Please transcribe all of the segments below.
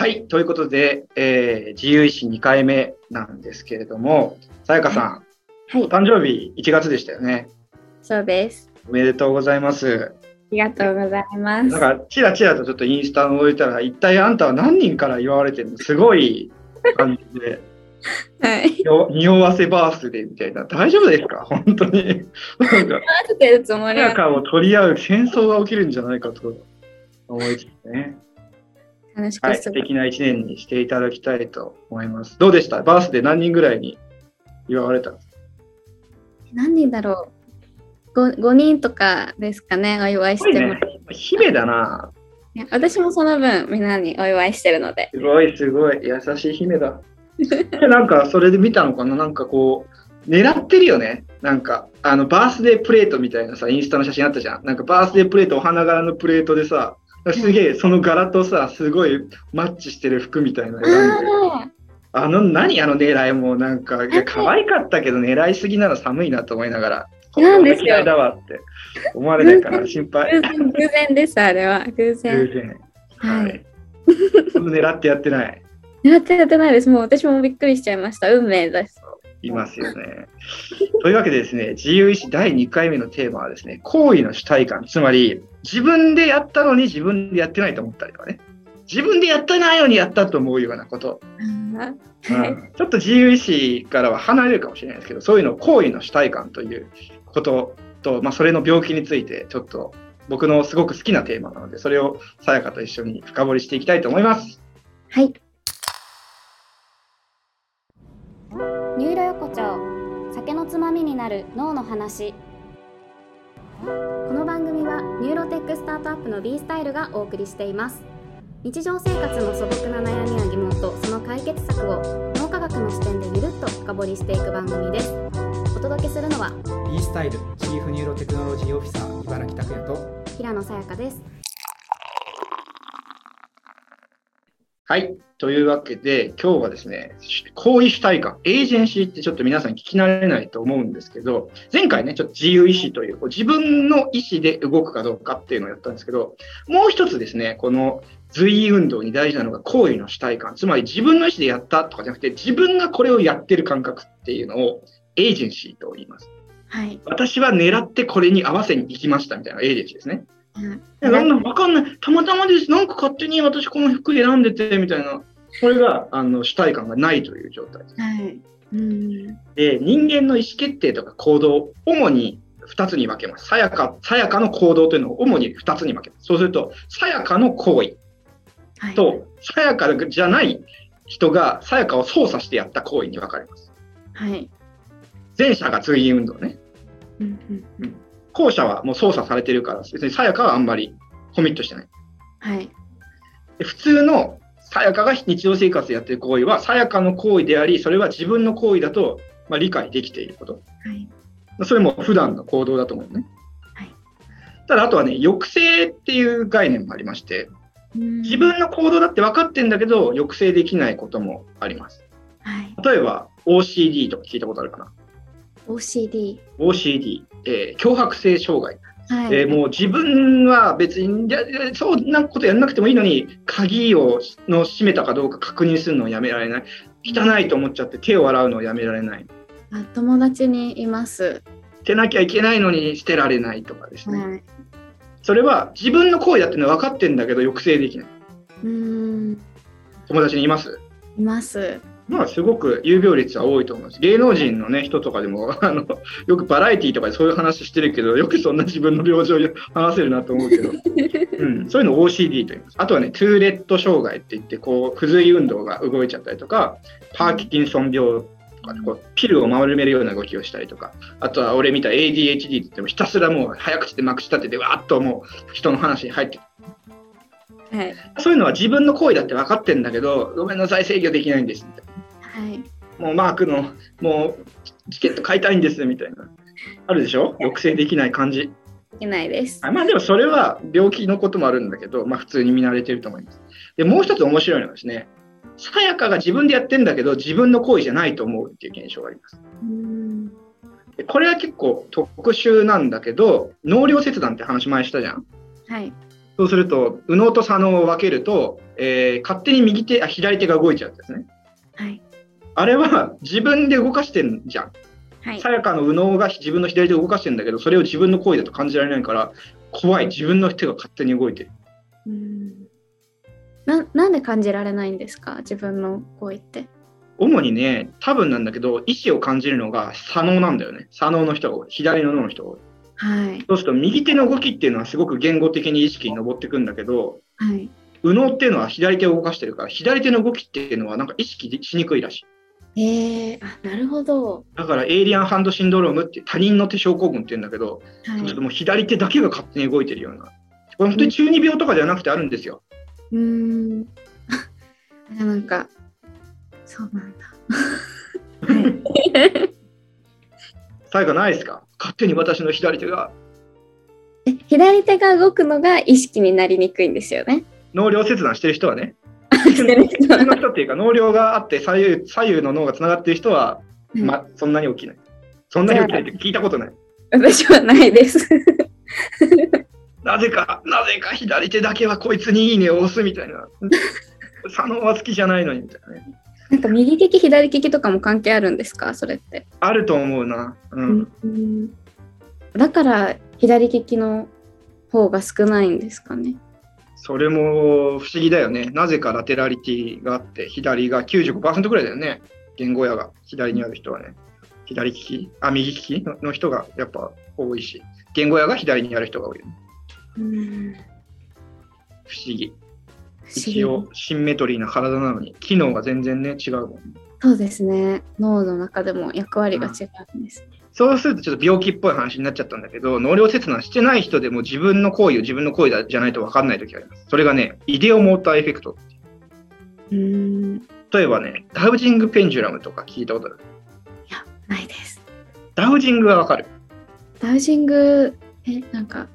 はい。ということで、えー、自由意志2回目なんですけれども、さやかさん、はいお。誕生日1月でしたよね。そうです。おめでとうございます。ありがとうございます。なんか、ちらちらとちょっとインスタを置いたら、一体あんたは何人から言われてるの？すごい感じで、はい。匂匂わせバースデーみたいな。大丈夫ですか？本当に。なんか、合ってるつもさやかを取り合う戦争が起きるんじゃないかと思いつつね。はい、楽しく過ご素敵な一年にしていただきたいと思います。どうでした？バースデー何人ぐらいに祝われた？んですか何人だろう？5, 5人とかですかね、お祝いしてもね。姫だな。いや私もその分みんなにお祝いしてるので。すごいすごい。優しい姫だ。でなんかそれで見たのかな？なんかこう、狙ってるよね？なんか、あの、バースデープレートみたいなさ、インスタの写真あったじゃん。なんかバースデープレート、お花柄のプレートでさ、すげえ、その柄とさ、すごいマッチしてる服みたいな。ああの、何あの狙いもなんか、いや可愛かったけど狙いすぎなの寒いなと思いながら、なんですよ嫌いだわって思われないかな、心あ配。偶然です、あれは。偶偶然。然。はいはい。狙ってやってない。やってやってないです。もう私もびっくりしちゃいました。運命です。いますよね。というわけでですね、自由意志第2回目のテーマはですね、行為の主体感。つまり、自分でやったのに自分でやってないと思ったりとかね。自分でやってないのにやったと思うようなこと。あうんちょっと自由意志からは離れるかもしれないですけど、そういうのを行為の主体感ということと、まあ、それの病気について、ちょっと僕のすごく好きなテーマなので、それをさやかと一緒に深掘りしていきたいと思います。はい。ニューロ横丁酒のつまみになる脳の話。この番組はニューロテックスタートアップの B スタイルがお送りしています。日常生活の素朴な悩みや疑問とその解決策を脳科学の視点でゆるっと深掘りしていく番組です。お届けするのは B スタイルチーフニューロテクノロジーオフィサー茨城拓也と平野さやかですはい。というわけで、今日はですね、行為主体感、エージェンシーってちょっと皆さん聞き慣れないと思うんですけど、前回ね、ちょっと自由意志という、自分の意思で動くかどうかっていうのをやったんですけど、もう一つですね、この随意運動に大事なのが行為の主体感、つまり自分の意思でやったとかじゃなくて、自分がこれをやってる感覚っていうのをエージェンシーと言います。はい。私は狙ってこれに合わせに行きましたみたいなエージェンシーですね。うんなんだわかんない。たまたまです。なんか勝手に私この服選んでて、みたいな。これが、あの、主体感がないという状態です。はい。うん。で、人間の意思決定とか行動、主に2つに分けます。さやか、さやかの行動というのを主に2つに分けます。そうすると、さやかの行為はい。と、さやかじゃない人がさやかを操作してやった行為に分かれます。はい。前者が随意運動ね。うんうん。後者はもう操作されてるから、別にさやかはあんまりコミットしてない。はい。で普通のさやかが日常生活でやってる行為は、さやかの行為であり、それは自分の行為だと、まあ、理解できていること。はい。まあそれも普段の行動だと思うね。はいただ、あとはね、抑制っていう概念もありまして、自分の行動だって分かってんだけど、抑制できないこともあります。はい。例えば、OCD とか聞いたことあるかな？OCD。?OCD、えー強迫性障害。はい。えーもう自分は別にそんなことやんなくてもいいのに鍵をの閉めたかどうか確認するのをやめられない汚いと思っちゃって手を洗うのをやめられないあ友達にいます。捨てなきゃいけないのに捨てられないとかですね、はい。それは自分の行為だってのは分かってんだけど抑制できないうーん。友達にいます？います。まあすごく有病率は多いと思います。芸能人のね人とかでも あのよくバラエティーとかでそういう話してるけどよくそんな自分の病状を話せるなと思うけど。うん、そういうのを OCD と言います。あとはね、トゥーレット障害って言って、こう、不随運動が動いちゃったりとか、パーキンソン病とかでこう、ピルを丸めるような動きをしたりとか、あとは俺みたい ADHD って言っても、ひたすらもう早口でまくし立てて、わーっともう人の話に入ってはい。そういうのは自分の行為だって分かってんだけど、ごめんなさい、制御できないんですみたいはい。な。もうマークの、もうチケット買いたいんですみたいな。あるでしょ？抑制できない感じ。いけないです。あまあでもそれは病気のこともあるんだけど、まあ普通に見慣れてると思います。で、もう一つ面白いのはですね、さやかが自分でやってんだけど、自分の行為じゃないと思うっていう現象があります。でこれは結構特殊なんだけど、納涼切断って話前したじゃん？はい。そうすると、右脳と左脳を分けると、えー勝手に右手、あ、左手が動いちゃうんですね。はい。あれは自分で動かしてんじゃん。はいさ。やかの右脳が自分の左手を動かしてんだけど、それを自分の行為だと感じられないから、怖い。自分の手が勝手に動いてる。うんななんで感じられないんですか？自分の行為って。主にね、多分なんだけど、意思を感じるのが左脳なんだよね。左脳の人が多い。左の脳の人が多い。はい。そうすると、右手の動きっていうのはすごく言語的に意識に上ってくんだけど、はい。右脳っていうのは左手を動かしてるから、左手の動きっていうのはなんか意識しにくいらしい。えー、あ、なるほど。だから、エイリアンハンドシンドロームって他人の手症候群って言うんだけど、はい。もう左手だけが勝手に動いてるような。これ本当に中二病とかじゃなくてあるんですよ。うーん。あなんか、そうなんだ。はい。最後ないですか？勝手に私の左手が。え左手が動くのが意識になりにくいんですよね。脳梁切断してる人はね。普通の人っていうか、脳梁があって左右左右の脳がつながってる人は、うんま、そんなに起きない。そんなに起きないって聞いたことない。私はないです。なぜか、なぜか左手だけはこいつにいいねを押すみたいな。左脳は好きじゃないのにみたいなね。なんか右利き左利きとかも関係あるんですか？それって。あると思うな。うん。うんだから左利きの方が少ないんですかね？それも不思議だよね。なぜかラテラリティがあって、左が95%ぐらいだよね。言語やが左にある人はね。左利き？あ、右利き？のの人がやっぱ多いし、言語やが左にある人が多いよね。うん不思議。一応、シンメトリーな体なのに、機能が全然ね、違うもん。そうですね。脳の中でも役割が違うんです。そうするとちょっと病気っぽい話になっちゃったんだけど、脳梁切断してない人でも自分の行為を自分の行為だじゃないと分かんない時があります。それがね、イデオモーターエフェクト。うん。い例えばね、ダウジングペンジュラムとか聞いたことある？や、ないです。ダウジングは分かる？ダウジング、え、なんか、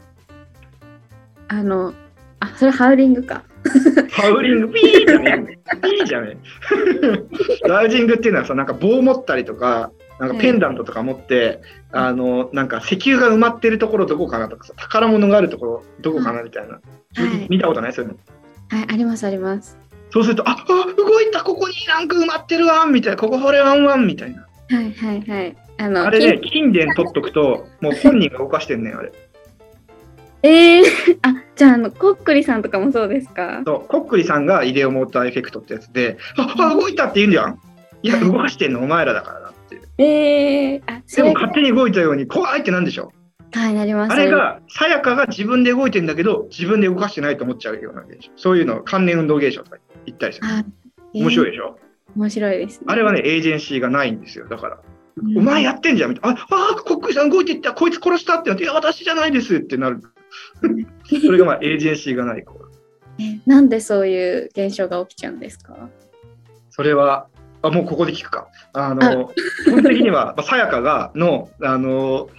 あの、あ、それハウリングか。ハウリング、ピーじゃねえ。ピーじゃねえ。ダウジングっていうのはさ、なんか棒持ったりとか、なんかペンダントとか持って、あの、なんか石油が埋まってるところどこかなとかさ、宝物があるところどこかなみたいな。はい見たことない？そういうの。はい、あります、あります。そうすると、あ、あ、動いた、ここになんか埋まってるわんみたいな、こここれワンワンみたいな。はい、はい、はい。あの、あれね、金伝取っとくと、もう本人が動かしてんねん、あれ。えー、あ、じゃあ、あの、こっくりさんとかもそうですか？そう、コックリさんがイデオモーターエフェクトってやつで、あ、あ動いたって言うんじゃん。いや、動かしてんのお前らだからなっていう。えー、あ、そでもれ勝手に動いたように怖いってなんでしょはい、なります。あれが、さやかが自分で動いてんだけど、自分で動かしてないと思っちゃうような現象。そういうの、関連運動現象とか言ったりする。あ面白いい。でしょ、面白いです、ね。あれはね、エージェンシーがないんですよ。だから、うんお前やってんじゃんみたいな。あ、あ、コックリさん動いていった、こいつ殺したってなって、いや、私じゃないですってなる。それがまあ、エージェンシーがない子。えなんでそういう現象が起きちゃうんですか？それは、あ、もうここで聞くか。あの、基本的には、まあ、さやかが、の、あの、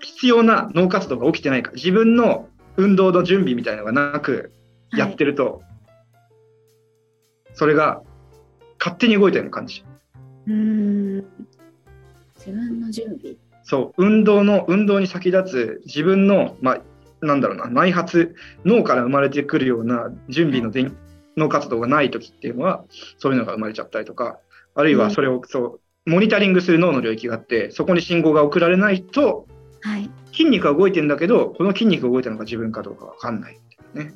必要な脳活動が起きてないから、自分の運動の準備みたいなのがなく、やってると、それが勝手に動いたような感じ。うーん。自分の準備。そう、運動の、運動に先立つ自分の、まあ、なんだろうな、内発、脳から生まれてくるような準備の電脳活動がない時っていうのは、そういうのが生まれちゃったりとか、あるいはそれを、そう、モニタリングする脳の領域があって、そこに信号が送られないと、はい。筋肉が動いてんだけど、この筋肉が動いたのが自分かどうかわかんない。ね。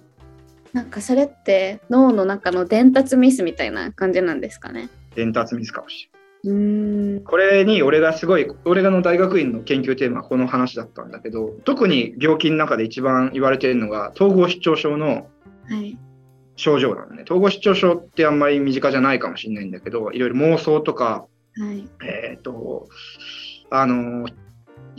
なんかそれって脳の中の伝達ミスみたいな感じなんですかね。伝達ミスかもしれない。うーん。これに俺がすごい、俺がの大学院の研究テーマはこの話だったんだけど、特に病気の中で一番言われているのが、統合失調症のはい。症状なのね。統合失調症ってあんまり身近じゃないかもしれないんだけど、いろいろ妄想とか、はい。えっ、と、あの、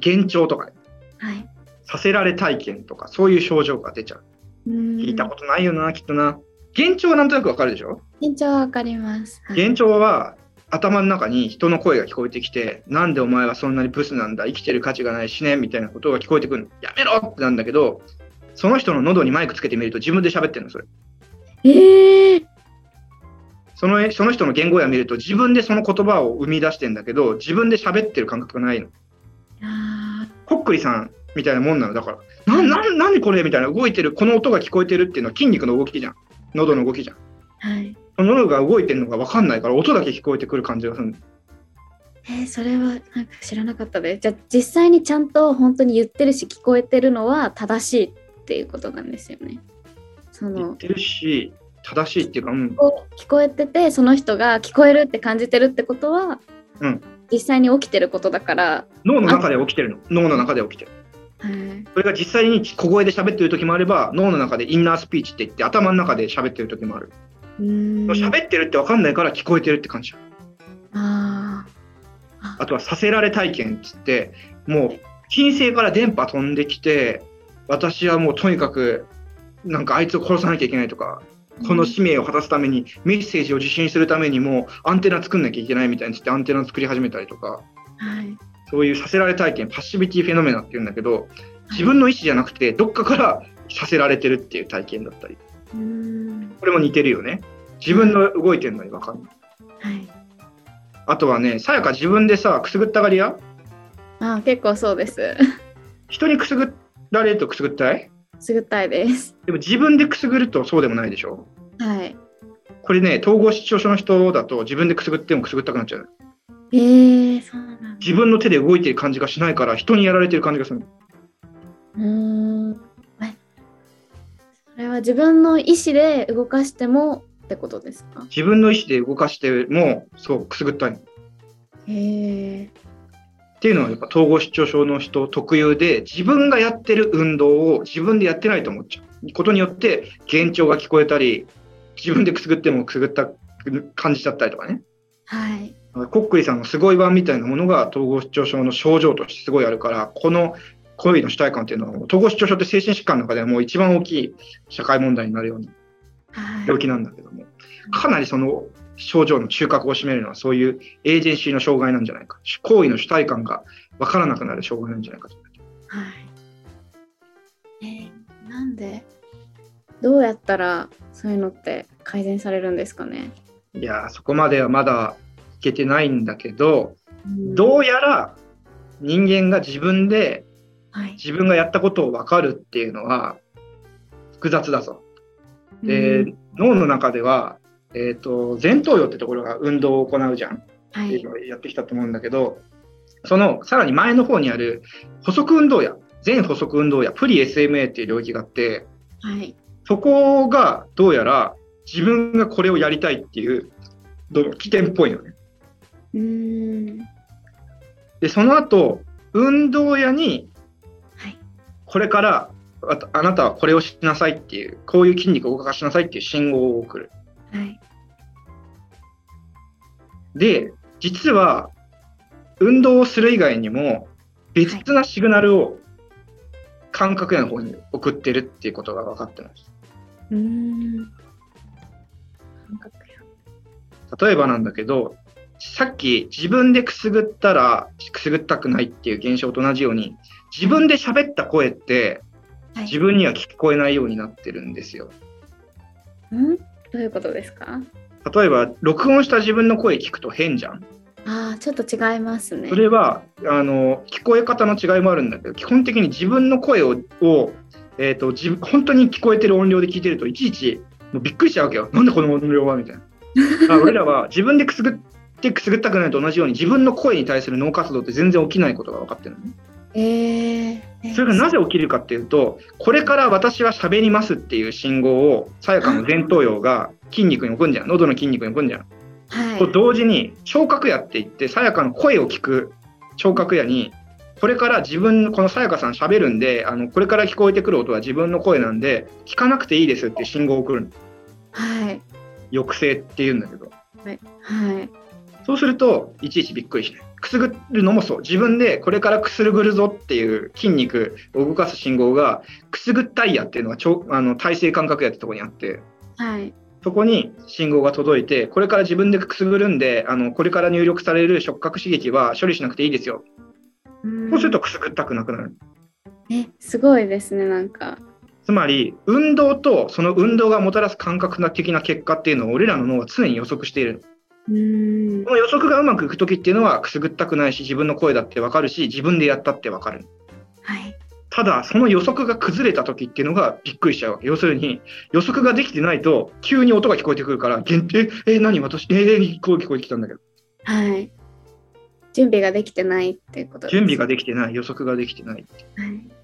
幻聴とかね、はい。させられ体験とか、そういう症状が出ちゃう。聞聞いたことないよな、きっとな。幻聴はなんとなくわかるでしょ？緊張はわかります。はい幻聴は頭の中に人の声が聞こえてきて、なんでお前はそんなにブスなんだ、生きてる価値がないしね、みたいなことが聞こえてくるの。やめろってなんだけど、その人の喉にマイクつけてみると自分で喋ってるの、それ。えー、そのその人の言語や見ると自分でその言葉を生み出してんだけど、自分で喋ってる感覚がないの。あコックリさんみたいなもんなの。だから、な、な、何これみたいな、動いてる、この音が聞こえてるっていうのは筋肉の動きじゃん。喉の動きじゃん。はい。喉が動いてるのが分かんないから、音だけ聞こえてくる感じがするの。えーそれはなんか知らなかったです。じゃあ実際にちゃんと本当に言ってるし聞こえてるのは正しいっていうことなんですよね。その言ってるし、正しいっていうか、うん、聞こえててその人が聞こえるって感じてるってことは、うん実際に起きてることだから、脳の中で起きてるの。脳の中で起きてる。はい、それが実際に小声で喋ってる時もあれば、脳の中でインナースピーチって言って、頭の中で喋ってる時もある。喋ってるって分かんないから聞こえてるって感じ。ああとはさせられ体験っつって、もう金星から電波飛んできて、私はもうとにかく、なんかあいつを殺さなきゃいけないとか、ーこの使命を果たすために、メッセージを受信するためにも、アンテナ作んなきゃいけないみたいにつって、アンテナ作り始めたりとか、はい、そういうさせられ体験、パッシビティフェノメナっていうんだけど、自分の意思じゃなくて、どっかからさせられてるっていう体験だったり、これも似てるよね。自分の動いてるのに分かんない。はい、あとはね、さやか自分でさ、くすぐったがりやあー結構そうです。人にくすぐられるとくすぐったい？すぐったいです。でも自分でくすぐるとそうでもないでしょ？はい。これね、統合失調症の人だと自分でくすぐってもくすぐったくなっちゃう。えー、そうなんだ。自分の手で動いてる感じがしないから人にやられてる感じがする。うーん。えそれは自分の意思で動かしてもってことですか？自分の意思で動かしても、そう、くすぐったい。っへえ。ていうのはやっぱ統合失調症の人特有で、自分がやってる運動を自分でやってないと思っちゃう。ことによって幻聴が聞こえたり、自分でくすぐってもくすぐったく感じちゃったりとかね。はい。コックリさんのすごい版みたいなものが統合失調症の症状としてすごいあるから、この恋の主体感っていうのは、統合失調症って精神疾患の中ではもう一番大きい社会問題になるようなはい。病気なんだけども、かなりその症状の中核を占めるのはそういうエージェンシーの障害なんじゃないか。行為の主体感が分からなくなる障害なんじゃないかと。はい。えーなんでどうやったらそういうのって改善されるんですかね？いやー、そこまではまだいけてないんだけど、うどうやら人間が自分ではい。自分がやったことを分かるっていうのは複雑だぞ。で、うん脳の中では、えっ、と、前頭葉ってところが運動を行うじゃん。はい。っていうのをやってきたと思うんだけど、そのさらに前の方にある補足運動や、全補足運動や、プリ SMA っていう領域があって、はい。そこがどうやら自分がこれをやりたいっていうど起点っぽいのね。うーん。で、その後、運動屋にはい。これからああなたはこれをしなさいっていう、こういう筋肉を動かしなさいっていう信号を送る。はい。で、実は運動をする以外にも別なシグナルを感覚野の方に送ってるっていうことが分かってます。うーん。感覚や。例えばなんだけど、さっき自分でくすぐったらくすぐったくないっていう現象と同じように、自分で喋った声ってはい。自分には聞こえないようになってるんですよ。ん？どういうことですか？例えば、録音した自分の声聞くと変じゃん。ああ、ちょっと違いますね。それは、あの、聞こえ方の違いもあるんだけど、基本的に自分の声を、をえっ、と、自分、本当に聞こえてる音量で聞いてると、いちいち、もうびっくりしちゃうわけよ。なんでこの音量は？みたいな。あ俺らは自分でくすぐってくすぐったくないと同じように、自分の声に対する脳活動って全然起きないことが分かってるのね。えー、えそれがなぜ起きるかっていうと、これから私は喋りますっていう信号を、さやかの前頭葉が筋肉に置くんじゃん。喉の筋肉に置くんじゃん。はい。と同時に聴覚野って言ってさやかの声を聞く聴覚野にこれから自分このさやかさん喋るんであのこれから聞こえてくる音は自分の声なんで聞かなくていいですっていう信号を送るのはい。抑制っていうんだけどはい。そうするといちいちびっくりしないくすぐるのもそう自分でこれからくすぐるぞっていう筋肉を動かす信号がくすぐったいやっていうのがちょあの体制感覚野ってとこにあってはい。そこに信号が届いて、これから自分でくすぐるんで、あのこれから入力される触覚刺激は処理しなくていいですよ。うんそうするとくすぐったくなくなる。え、すごいですね、なんか。つまり、運動とその運動がもたらす感覚的な結果っていうのを俺らの脳は常に予測している。うーんこ。の予測がうまくいくときっていうのはくすぐったくないし、自分の声だってわかるし、自分でやったってわかる。はい。ただ、その予測が崩れた時っていうのがびっくりしちゃうわけ。要するに、予測ができてないと、急に音が聞こえてくるから、限定、え、何私、えー、声聞こえてきたんだけど。はい。準備ができてないっていうことです。準備ができてない、予測ができてない。はい。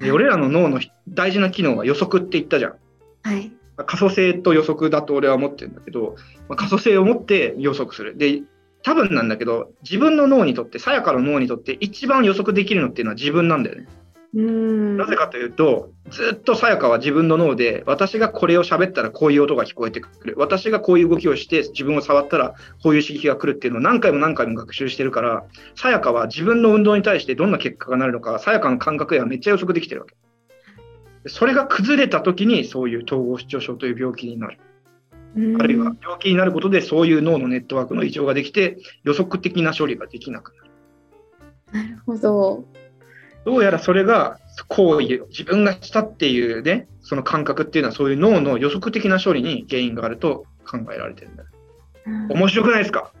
で俺らの脳の大事な機能は予測って言ったじゃん。はい。可塑性と予測だと俺は思ってるんだけど、まあ、可塑性を持って予測する。で、多分なんだけど、自分の脳にとって、さやかの脳にとって一番予測できるのっていうのは自分なんだよね。うーん。なぜかというと、ずっとさやかは自分の脳で、私がこれを喋ったらこういう音が聞こえてくる。私がこういう動きをして自分を触ったらこういう刺激が来るっていうのを何回も何回も学習してるから、さやかは自分の運動に対してどんな結果がなるのか、さやかの感覚ではめっちゃ予測できてるわけ。それが崩れた時にそういう統合失調症という病気になる。あるいは病気になることでそういう脳のネットワークの異常ができて予測的な処理ができなくなる。なるほど。どうやらそれが行為、自分がしたっていうね、その感覚っていうのはそういう脳の予測的な処理に原因があると考えられてるんだ。うん面白くないですか？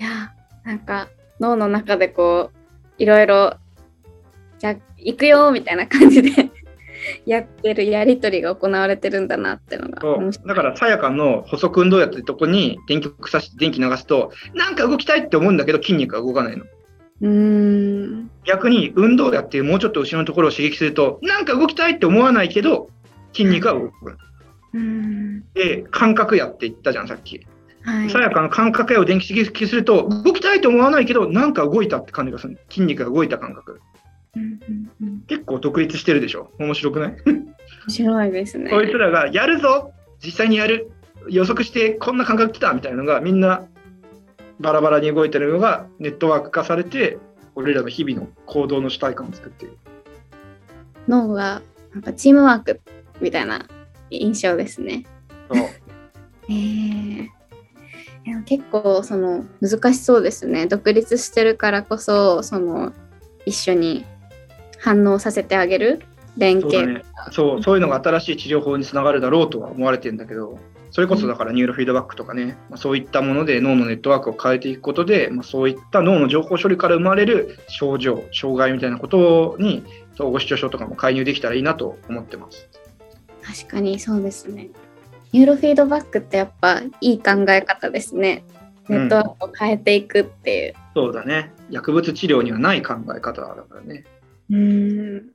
いや、なんか脳の中でこう、いろいろ、じゃあ行くよみたいな感じでやってるやりとりが行われてるんだなってのが。だから、さやかの補足運動やってるとこに電極さして電気流すと、なんか動きたいって思うんだけど筋肉が動かないの。うーん。逆に運動やっていうもうちょっと後ろのところを刺激すると、なんか動きたいって思わないけど筋肉が動く。うーん。で、感覚やって言ったじゃん、さっき。はい。さやかの感覚やを電気刺激すると、動きたいと思わないけど、なんか動いたって感じがする。筋肉が動いた感覚。結構独立してるでしょ？面白くない？面白いですね。こいつらがやるぞ実際にやる？予測してこんな感覚きた？みたいなのがみんなバラバラに動いてるのがネットワーク化されて俺らの日々の行動の主体感を作っている。脳がなんかチームワークみたいな印象ですね。そうえーいや結構その難しそうですね。独立してるからこそその一緒に反応させてあげる？連携。そうだねそうそういうのが新しい治療法につながるだろうとは思われてるんだけどそれこそだからニューロフィードバックとかね、まあ、そういったもので脳のネットワークを変えていくことで、まあ、そういった脳の情報処理から生まれる症状障害みたいなことに統合失調症とかも介入できたらいいなと思ってます。確かにそうですね。ニューロフィードバックってやっぱいい考え方ですね。ネットワークを変えていくっていう。そうだね。薬物治療にはない考え方だからね。うーん。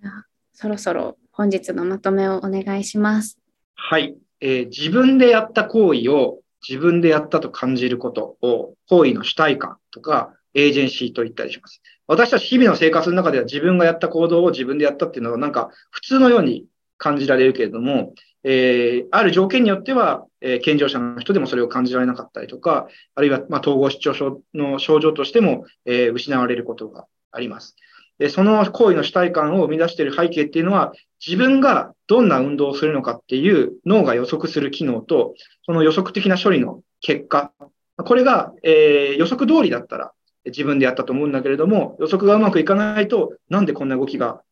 じゃあそろそろ本日のまとめをお願いします。はい、えー自分でやった行為を自分でやったと感じることを行為の主体感とかエージェンシーと言ったりします。私たち日々の生活の中では自分がやった行動を自分でやったっていうのはなんか普通のように感じられるけれども、えーある条件によっては、えー健常者の人でもそれを感じられなかったりとか、あるいは、まあ、統合失調症の症状としても、えー失われることがあります。でその行為の主体感を生み出している背景っていうのは、自分がどんな運動をするのかっていう脳が予測する機能と、その予測的な処理の結果、これが、えー予測通りだったら自分でやったと思うんだけれども、予測がうまくいかないと、なんでこんな動きが、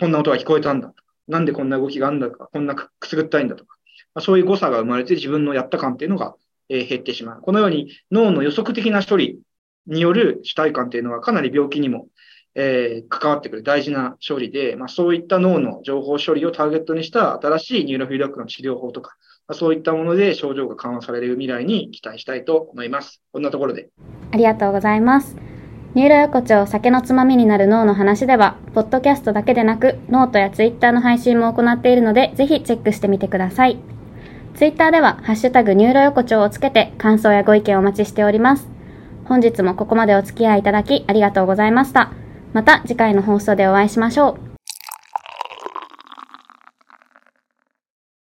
こんな音が聞こえたんだ、なんでこんな動きがあるんだとか、こんなくすぐったいんだとか、まあそういう誤差が生まれて自分のやった感っていうのが、えー減ってしまう。このように脳の予測的な処理による主体感っていうのはかなり病気にも、えー関わってくる大事な処理で、まあ、そういった脳の情報処理をターゲットにした新しいニューロフィードバックの治療法とか、まあ、そういったもので症状が緩和される未来に期待したいと思います。こんなところで。ありがとうございます。ニューロ横丁酒のつまみになる脳の話では、ポッドキャストだけでなく、ノートやツイッターの配信も行っているので、ぜひチェックしてみてください。ツイッターでは、ハッシュタグニューロ横丁をつけて、感想やご意見をお待ちしております。本日もここまでお付き合いいただき、ありがとうございました。また次回の放送でお会いしましょう。